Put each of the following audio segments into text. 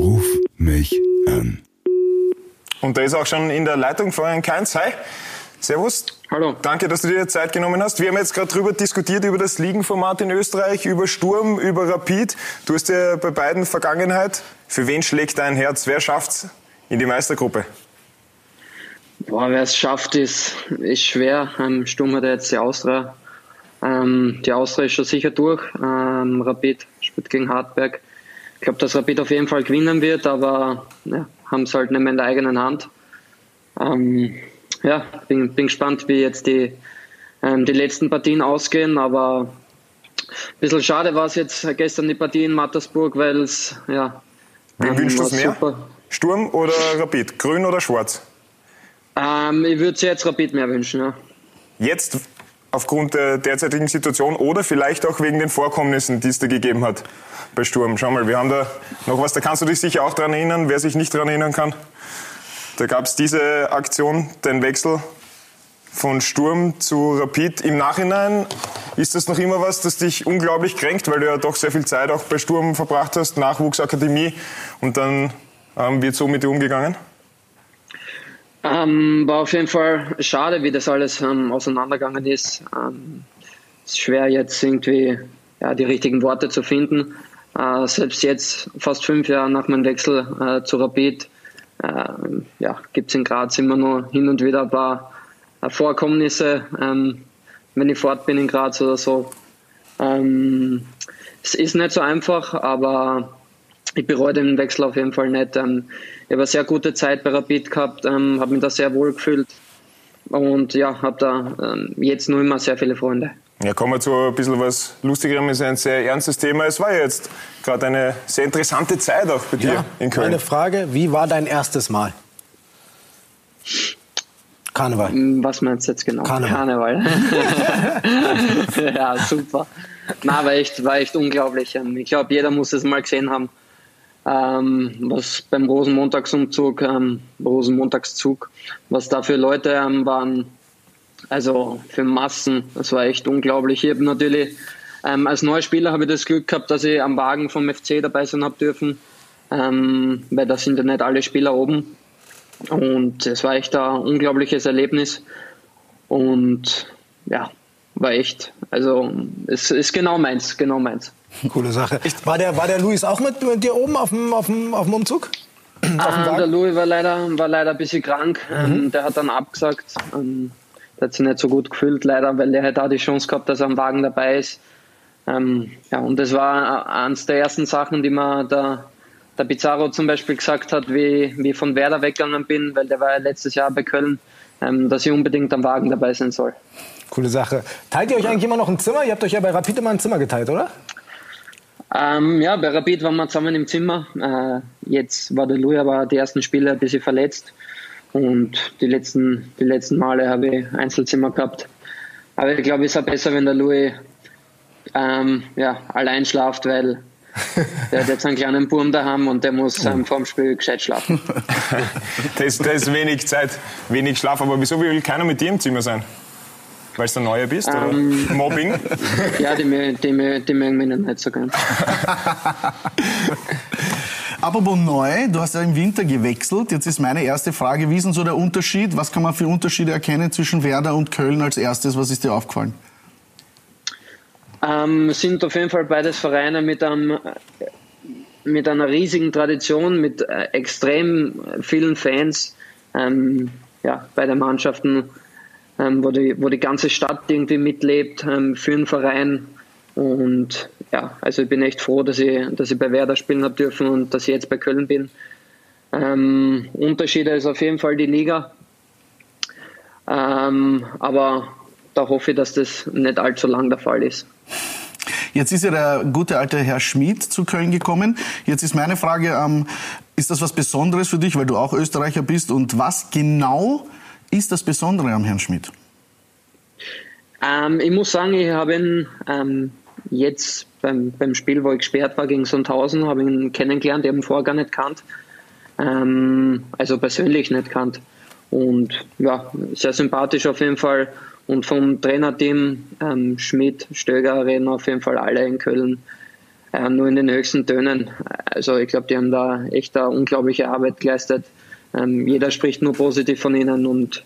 Ruf mich an. Und da ist auch schon in der Leitung Florian Kainz. Hi. Servus. Hallo. Danke, dass du dir Zeit genommen hast. Wir haben jetzt gerade darüber diskutiert, über das Ligenformat in Österreich, über Sturm, über Rapid. Du hast ja bei beiden Vergangenheit. Für wen schlägt dein Herz? Wer schafft's in die Meistergruppe? Boah, wer es schafft, ist, ist schwer. Ähm, Sturm hat jetzt die Austria. Ähm, die Austria ist schon sicher durch. Ähm, Rapid spielt gegen Hartberg. Ich glaube, dass Rapid auf jeden Fall gewinnen wird, aber ja, haben es halt nicht mehr in der eigenen Hand. Ähm, ja, bin, bin gespannt, wie jetzt die, ähm, die letzten Partien ausgehen, aber ein bisschen schade war es jetzt gestern die Partie in Mattersburg, weil es, ja. Wem ähm, wünschst du mehr? Super. Sturm oder Rapid? Grün oder schwarz? Ähm, ich würde es jetzt Rapid mehr wünschen, ja. Jetzt aufgrund der derzeitigen Situation oder vielleicht auch wegen den Vorkommnissen, die es da gegeben hat bei Sturm. Schau mal, wir haben da noch was, da kannst du dich sicher auch daran erinnern, wer sich nicht daran erinnern kann. Da gab es diese Aktion, den Wechsel von Sturm zu Rapid. Im Nachhinein ist das noch immer was, das dich unglaublich kränkt, weil du ja doch sehr viel Zeit auch bei Sturm verbracht hast, Nachwuchsakademie und dann ähm, wird so mit dir umgegangen? Ähm, war auf jeden Fall schade, wie das alles ähm, auseinandergegangen ist. Ähm, ist schwer jetzt irgendwie ja, die richtigen Worte zu finden. Äh, selbst jetzt, fast fünf Jahre nach meinem Wechsel äh, zu Rapid, ähm, ja, gibt es in Graz immer nur hin und wieder ein paar äh, Vorkommnisse, ähm, wenn ich fort bin in Graz oder so. Ähm, es ist nicht so einfach, aber ich bereue den Wechsel auf jeden Fall nicht. Ähm, ich habe eine sehr gute Zeit bei Rapid gehabt, ähm, habe mich da sehr wohl gefühlt und ja, habe da ähm, jetzt nur immer sehr viele Freunde. Ja, kommen wir zu ein bisschen was Lustigerem. Es ist ein sehr ernstes Thema. Es war ja jetzt gerade eine sehr interessante Zeit auch bei dir ja, in Köln. Eine Frage, wie war dein erstes Mal? Karneval. Hm, was meinst du jetzt genau? Karneval. Karneval. ja, super. Na, war echt, war echt unglaublich. Ähm, ich glaube, jeder muss es mal gesehen haben, ähm, was beim Rosenmontagsumzug, ähm, Rosenmontagszug, was da für Leute ähm, waren also für Massen, das war echt unglaublich. Ich habe natürlich ähm, als neuer Spieler habe ich das Glück gehabt, dass ich am Wagen vom FC dabei sein habe dürfen, ähm, weil da sind ja nicht alle Spieler oben. Und es war echt ein unglaubliches Erlebnis. Und ja, war echt, also es ist genau meins, genau meins. Coole Sache. War der, war der Luis auch mit, mit dir oben auf dem, auf dem, auf dem Umzug? Ah, der Louis war leider, war leider ein bisschen krank. Mhm. Ähm, der hat dann abgesagt. Ähm, der hat sich nicht so gut gefühlt, leider, weil er halt auch die Chance gehabt, dass er am Wagen dabei ist. Ähm, ja, und das war eines der ersten Sachen, die mir der, der Pizarro zum Beispiel gesagt hat, wie, wie ich von Werder weggegangen bin, weil der war ja letztes Jahr bei Köln, ähm, dass ich unbedingt am Wagen dabei sein soll. Coole Sache. Teilt ihr euch eigentlich immer noch ein Zimmer? Ihr habt euch ja bei Rapid immer ein Zimmer geteilt, oder? Ähm, ja, bei Rapid waren wir zusammen im Zimmer. Äh, jetzt war der Louis aber die ersten Spiele ein bisschen verletzt. Und die letzten, die letzten Male habe ich Einzelzimmer gehabt. Aber ich glaube, es ist auch besser, wenn der Louis ähm, ja, allein schlaft, weil der hat jetzt einen kleinen Burm daheim und der muss ähm, vor dem Spiel gescheit schlafen. da, ist, da ist wenig Zeit, wenig Schlaf. Aber wieso will keiner mit dir im Zimmer sein? Weil du der Neue bist? Oder ähm, Mobbing? Ja, die mögen mich nicht so gern. Apropos neu, du hast ja im Winter gewechselt. Jetzt ist meine erste Frage, wie ist denn so der Unterschied? Was kann man für Unterschiede erkennen zwischen Werder und Köln als erstes? Was ist dir aufgefallen? Ähm, sind auf jeden Fall beides Vereine mit, einem, mit einer riesigen Tradition, mit äh, extrem vielen Fans. Ähm, ja, beide Mannschaften, ähm, wo, die, wo die ganze Stadt irgendwie mitlebt ähm, für einen Verein. Und ja, also ich bin echt froh, dass ich, dass ich bei Werder spielen habe dürfen und dass ich jetzt bei Köln bin. Ähm, Unterschiede ist auf jeden Fall die Liga. Ähm, aber da hoffe ich, dass das nicht allzu lang der Fall ist. Jetzt ist ja der gute alte Herr Schmid zu Köln gekommen. Jetzt ist meine Frage, ähm, ist das was Besonderes für dich, weil du auch Österreicher bist? Und was genau ist das Besondere am Herrn Schmid? Ähm, ich muss sagen, ich habe ihn ähm, jetzt beim, beim Spiel, wo ich gesperrt war gegen Sundhausen, habe ich ihn kennengelernt, ihn vorher gar nicht kannt. Ähm, also persönlich nicht kannt. Und ja, sehr sympathisch auf jeden Fall. Und vom Trainerteam, ähm, Schmidt, Stöger, reden auf jeden Fall alle in Köln ja, nur in den höchsten Tönen. Also ich glaube, die haben da echt eine unglaubliche Arbeit geleistet. Ähm, jeder spricht nur positiv von ihnen und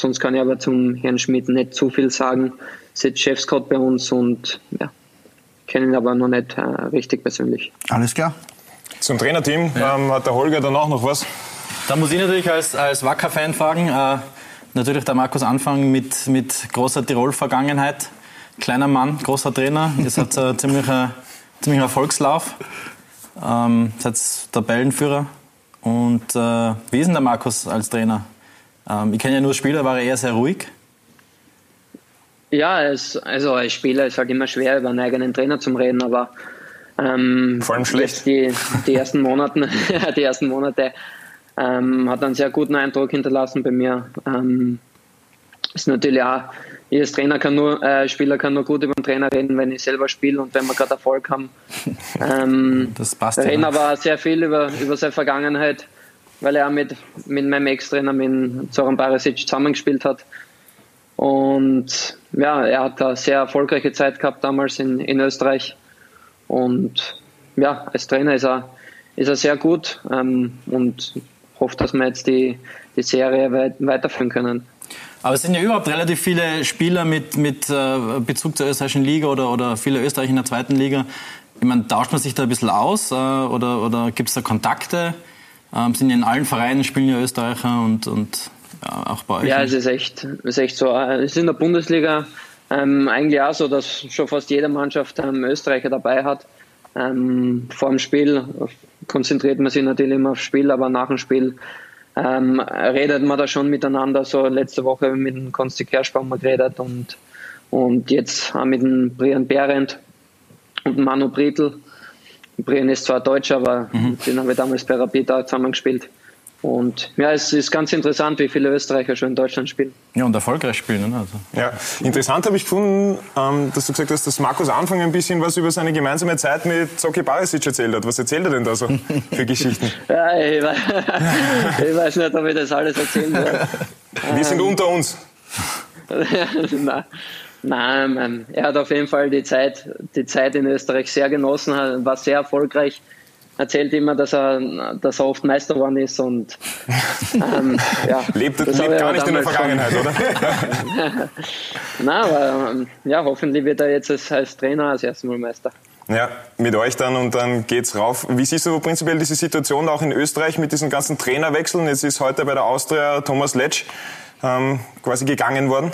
sonst kann ich aber zum Herrn Schmidt nicht zu viel sagen. Ist jetzt Chefscout bei uns und ja, kenne ihn aber noch nicht äh, richtig persönlich. Alles klar. Zum Trainerteam ähm, hat der Holger dann auch noch was. Da muss ich natürlich als, als Wacker-Fan fragen. Äh, natürlich der Markus Anfang mit, mit großer Tirol-Vergangenheit. Kleiner Mann, großer Trainer. Ihr seid ein ziemlicher, ziemlicher Erfolgslauf. Ähm, seid Tabellenführer. Und äh, wie ist denn der Markus als Trainer? Ähm, ich kenne ja nur Spieler, war er eher sehr ruhig. Ja, es, also als Spieler ist halt immer schwer, über einen eigenen Trainer zu reden, aber ähm, Vor allem schlecht. Die, die ersten Monate, die ersten Monate ähm, hat einen sehr guten Eindruck hinterlassen bei mir. Ähm, ist natürlich auch, jedes Trainer kann nur, äh, Spieler kann nur gut über den Trainer reden, wenn ich selber spiele und wenn wir gerade Erfolg haben. Ähm, Das passt wir ja. reden aber sehr viel über, über seine Vergangenheit, weil er mit, mit meinem Ex-Trainer, mit Zoran Barisic, zusammengespielt hat. Und ja, er hat eine sehr erfolgreiche Zeit gehabt damals in, in Österreich. Und ja, als Trainer ist er, ist er sehr gut ähm, und hoffe, dass wir jetzt die, die Serie weit, weiterführen können. Aber es sind ja überhaupt relativ viele Spieler mit, mit äh, Bezug zur österreichischen Liga oder, oder viele Österreicher in der zweiten Liga. Ich meine, tauscht man sich da ein bisschen aus äh, oder, oder gibt es da Kontakte? Ähm, sind in allen Vereinen spielen ja Österreicher und, und ja, auch bei euch. Ja, es ist echt, es ist echt so. Äh, Es ist in der Bundesliga ähm, eigentlich auch so, dass schon fast jede Mannschaft ähm, Österreicher dabei hat. Ähm, vor dem Spiel konzentriert man sich natürlich immer aufs Spiel, aber nach dem Spiel ähm, redet man da schon miteinander. So letzte Woche mit dem Konsti Kerschbaum geredet und, und jetzt auch mit dem Brian Behrendt und Manu Brietl. Brian ist zwar Deutscher, aber den haben wir damals bei Rapid auch zusammengespielt. Und ja, es ist ganz interessant, wie viele Österreicher schon in Deutschland spielen. Ja, und erfolgreich spielen. Ne? Also. Ja, interessant habe ich gefunden, ähm, dass du gesagt hast, dass Markus Anfang ein bisschen was über seine gemeinsame Zeit mit Zoki Barisic erzählt hat. Was erzählt er denn da so für Geschichten? Ja, ich, weiß, ich weiß nicht, ob ich das alles erzählen will. Wir sind unter uns. Nein. Nein, ähm, er hat auf jeden Fall die Zeit, die Zeit in Österreich sehr genossen, hat- war sehr erfolgreich. Erzählt immer, dass er, dass er oft Meister geworden ist und ähm, ja, Lebt, das lebt gar nicht in der Vergangenheit, oder? Schon, nein, aber ja, hoffentlich wird er jetzt als, als Trainer als erstes Mal Meister. Ja, mit euch dann und dann geht's rauf. Wie siehst du prinzipiell diese Situation auch in Österreich mit diesen ganzen Trainerwechseln? Jetzt ist heute bei der Austria Thomas Letsch ähm, quasi gegangen worden.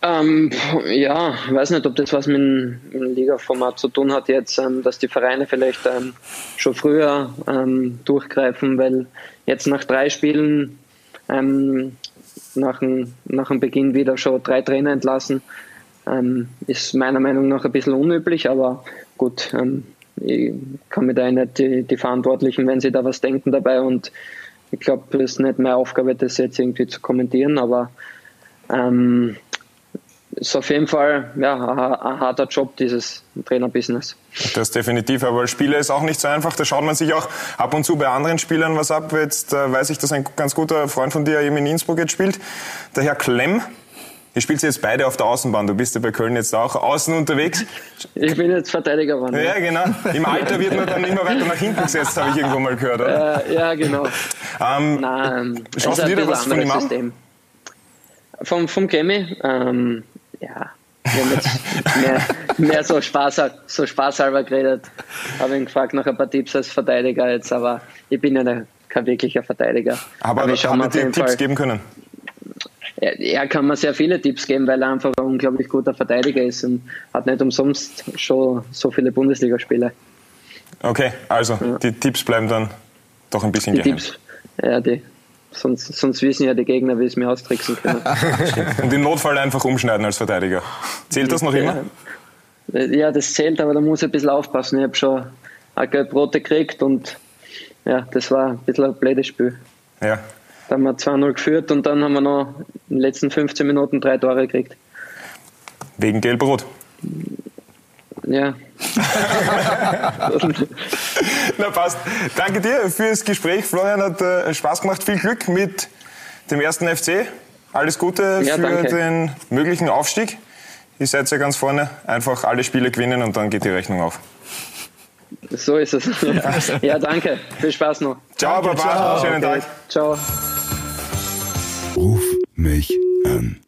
Ähm, ja, ich weiß nicht, ob das was mit dem Liga-Format zu tun hat jetzt, ähm, dass die Vereine vielleicht ähm, schon früher ähm, durchgreifen, weil jetzt nach drei Spielen ähm, nach, dem, nach dem Beginn wieder schon drei Trainer entlassen, ähm, ist meiner Meinung nach ein bisschen unüblich, aber gut, ich kann mir da nicht die, die Verantwortlichen, wenn sie da was denken dabei und ich glaube, es ist nicht meine Aufgabe, das jetzt irgendwie zu kommentieren, aber ähm, ist auf jeden Fall ja, ein, harter Job, dieses Trainerbusiness. Das definitiv, aber Spieler ist auch nicht so einfach. Da schaut man sich auch ab und zu bei anderen Spielern was ab. Jetzt äh, weiß ich, dass ein ganz guter Freund von dir eben in Innsbruck jetzt spielt, der Herr Klemm. Ihr spielt jetzt beide auf der Außenbahn. Du bist ja bei Köln jetzt auch außen unterwegs. Ich bin jetzt Verteidiger geworden. Ja, genau. Im Alter wird man dann immer weiter nach hinten gesetzt, habe ich irgendwo mal gehört. Oder? Äh, ja, genau. Ähm, Nein, Schaust du dir da was von ihm anderes an? System. Vom, vom Kemi, ähm, ja, wir haben jetzt mehr, mehr so, Spaß, so spaßhalber geredet. Habe ihn gefragt nach ein paar Tipps als Verteidiger jetzt, aber ich bin ja kein wirklicher Verteidiger. aber ich schaue haben wir dir Tipps Fall- geben können? Er, er kann mir sehr viele Tipps geben, weil er einfach ein unglaublich guter Verteidiger ist und hat nicht umsonst schon so viele Bundesligaspiele. Okay, also die Tipps bleiben dann doch ein bisschen Die geheim. Tipps, ja, die, sonst, sonst wissen ja die Gegner, wie sie mir austricksen können. Und im Notfall einfach umschneiden als Verteidiger. Zählt das noch immer? Ja, ja, das zählt, aber da muss ich ein bisschen aufpassen. Ich habe schon eine gelb-rote gekriegt und ja, das war ein bisschen ein blödes Spiel. Ja. Da haben wir 2-0 geführt und dann haben wir noch in den letzten 15 Minuten drei Tore gekriegt. Wegen Gelb-Rot. Ja, Na passt. Danke dir fürs Gespräch. Florian hat äh, Spaß gemacht. Viel Glück mit dem ersten FC. Alles Gute Ja, für danke. den möglichen Aufstieg. Ihr seid ja ganz vorne. Einfach alle Spiele gewinnen und dann geht die Rechnung auf. So ist es. ja, danke. Viel Spaß noch. Ciao, Baba. Schönen Okay. Tag. Ciao. Ruf mich an.